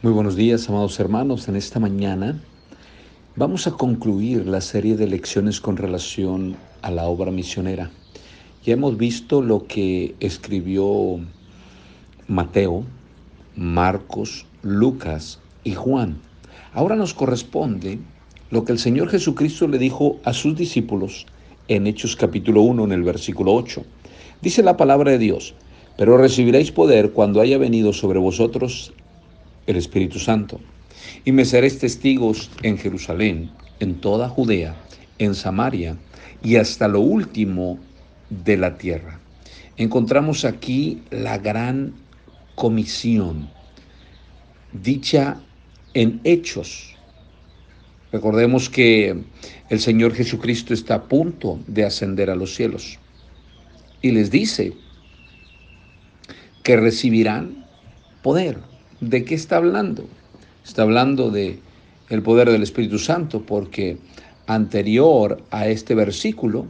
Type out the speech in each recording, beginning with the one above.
Muy buenos días, amados hermanos. En esta mañana vamos a concluir la serie de lecciones con relación a la obra misionera. Ya hemos visto lo que escribió Mateo, Marcos, Lucas y Juan. Ahora nos corresponde lo que el Señor Jesucristo le dijo a sus discípulos en Hechos capítulo 1 en el versículo 8. Dice la palabra de Dios, pero recibiréis poder cuando haya venido sobre vosotros el Espíritu Santo. Y me seréis testigos en Jerusalén, en toda Judea, en Samaria y hasta lo último de la tierra. Encontramos aquí la gran comisión, dicha en hechos. Recordemos que el Señor Jesucristo está a punto de ascender a los cielos y les dice que recibirán poder ¿De qué está hablando? Está hablando de el poder del Espíritu Santo porque anterior a este versículo,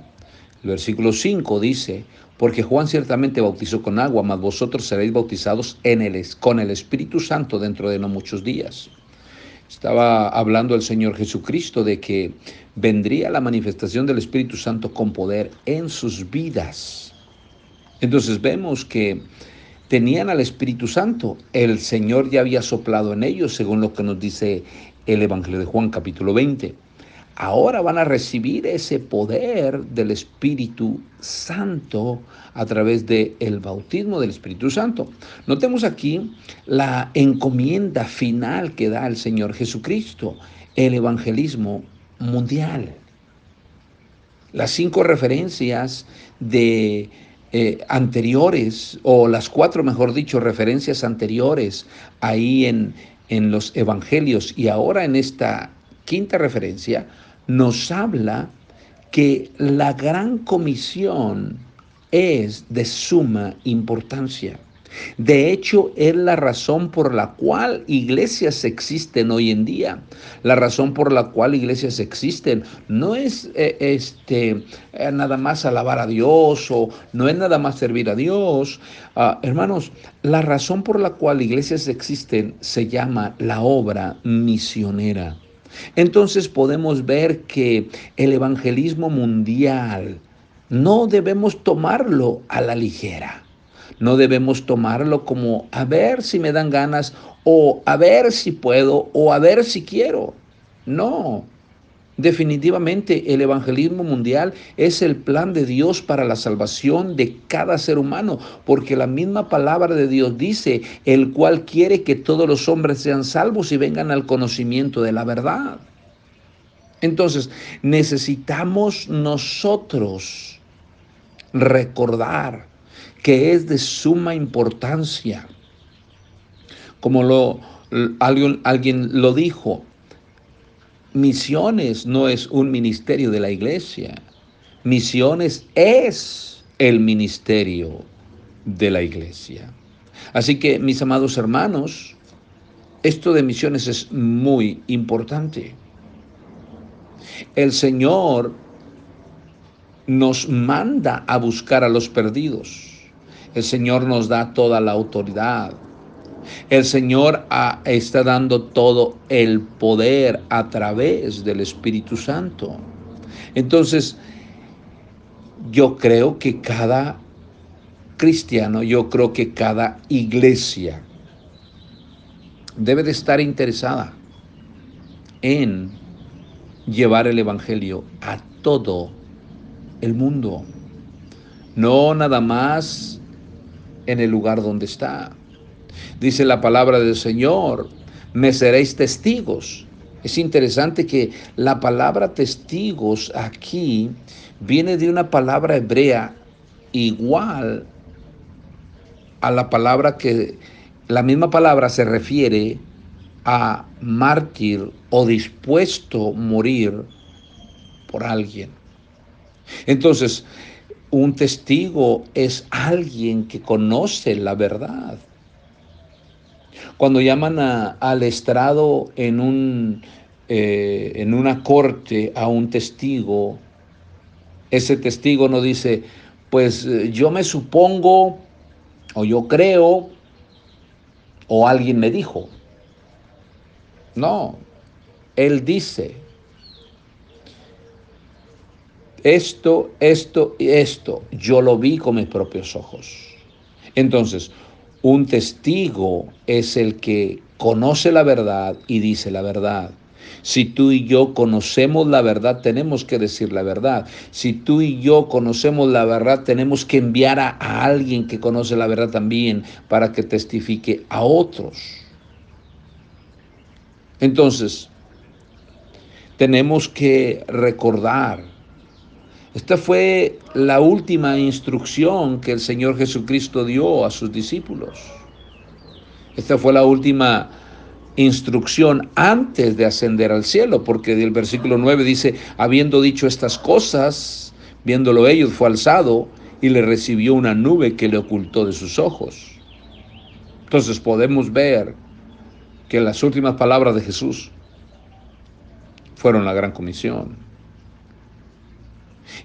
el versículo 5 dice, porque Juan ciertamente bautizó con agua, mas vosotros seréis bautizados en el, con el Espíritu Santo dentro de no muchos días. Estaba hablando el Señor Jesucristo de que vendría la manifestación del Espíritu Santo con poder en sus vidas. Entonces vemos que tenían al Espíritu Santo. El Señor ya había soplado en ellos, según lo que nos dice el Evangelio de Juan capítulo 20. Ahora van a recibir ese poder del Espíritu Santo a través del el bautismo del Espíritu Santo. Notemos aquí la encomienda final que da el Señor Jesucristo, el evangelismo mundial. Las cinco referencias de eh, anteriores, o las cuatro, mejor dicho, referencias anteriores ahí en, en los evangelios y ahora en esta quinta referencia, nos habla que la gran comisión es de suma importancia. De hecho, es la razón por la cual iglesias existen hoy en día. La razón por la cual iglesias existen no es eh, este, eh, nada más alabar a Dios o no es nada más servir a Dios. Ah, hermanos, la razón por la cual iglesias existen se llama la obra misionera. Entonces podemos ver que el evangelismo mundial no debemos tomarlo a la ligera. No debemos tomarlo como a ver si me dan ganas o a ver si puedo o a ver si quiero. No. Definitivamente el evangelismo mundial es el plan de Dios para la salvación de cada ser humano, porque la misma palabra de Dios dice, el cual quiere que todos los hombres sean salvos y vengan al conocimiento de la verdad. Entonces, necesitamos nosotros recordar que es de suma importancia. Como lo, alguien, alguien lo dijo, misiones no es un ministerio de la iglesia, misiones es el ministerio de la iglesia. Así que, mis amados hermanos, esto de misiones es muy importante. El Señor nos manda a buscar a los perdidos. El Señor nos da toda la autoridad. El Señor ah, está dando todo el poder a través del Espíritu Santo. Entonces, yo creo que cada cristiano, yo creo que cada iglesia debe de estar interesada en llevar el Evangelio a todo el mundo. No nada más en el lugar donde está. Dice la palabra del Señor, me seréis testigos. Es interesante que la palabra testigos aquí viene de una palabra hebrea igual a la palabra que la misma palabra se refiere a mártir o dispuesto a morir por alguien. Entonces, un testigo es alguien que conoce la verdad. Cuando llaman al estrado en, eh, en una corte a un testigo, ese testigo no dice, pues eh, yo me supongo, o yo creo, o alguien me dijo. No, Él dice, esto, esto y esto, yo lo vi con mis propios ojos. Entonces, un testigo es el que conoce la verdad y dice la verdad. Si tú y yo conocemos la verdad, tenemos que decir la verdad. Si tú y yo conocemos la verdad, tenemos que enviar a, alguien que conoce la verdad también para que testifique a otros. Entonces, tenemos que recordar, esta fue la última instrucción que el Señor Jesucristo dio a sus discípulos. Esta fue la última instrucción antes de ascender al cielo, porque el versículo 9 dice, habiendo dicho estas cosas, viéndolo ellos, fue alzado y le recibió una nube que le ocultó de sus ojos. Entonces podemos ver que las últimas palabras de Jesús fueron la gran comisión.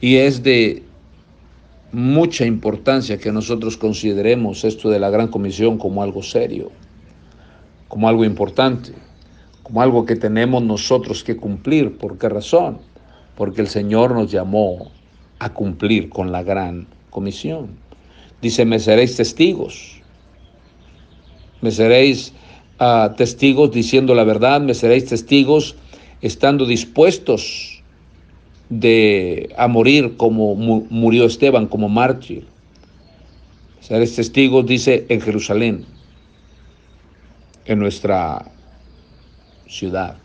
Y es de mucha importancia que nosotros consideremos esto de la gran comisión como algo serio como algo importante, como algo que tenemos nosotros que cumplir. ¿Por qué razón? Porque el Señor nos llamó a cumplir con la gran comisión. Dice, me seréis testigos. Me seréis uh, testigos diciendo la verdad, me seréis testigos estando dispuestos de, a morir como murió Esteban, como mártir. Seréis testigos, dice, en Jerusalén, en nuestra ciudad,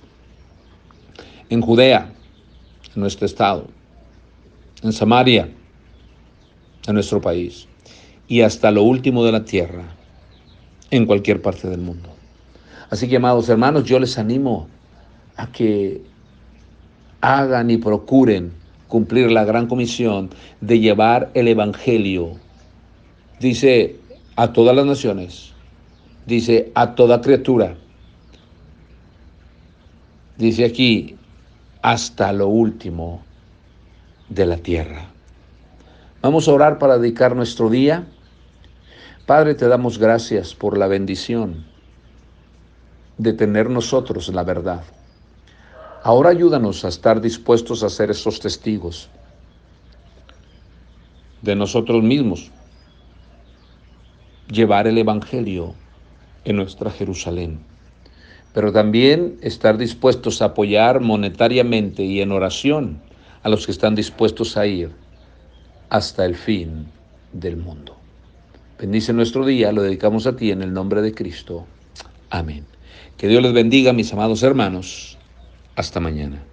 en Judea, en nuestro estado, en Samaria, en nuestro país y hasta lo último de la tierra, en cualquier parte del mundo. Así que, amados hermanos, yo les animo a que hagan y procuren cumplir la gran comisión de llevar el Evangelio, dice, a todas las naciones, dice a toda criatura. Dice aquí, hasta lo último de la tierra. Vamos a orar para dedicar nuestro día. Padre, te damos gracias por la bendición de tener nosotros la verdad. Ahora ayúdanos a estar dispuestos a ser esos testigos de nosotros mismos, llevar el Evangelio en nuestra Jerusalén. Pero también estar dispuestos a apoyar monetariamente y en oración a los que están dispuestos a ir hasta el fin del mundo. Bendice nuestro día, lo dedicamos a ti en el nombre de Cristo. Amén. Que Dios les bendiga, mis amados hermanos. Hasta mañana.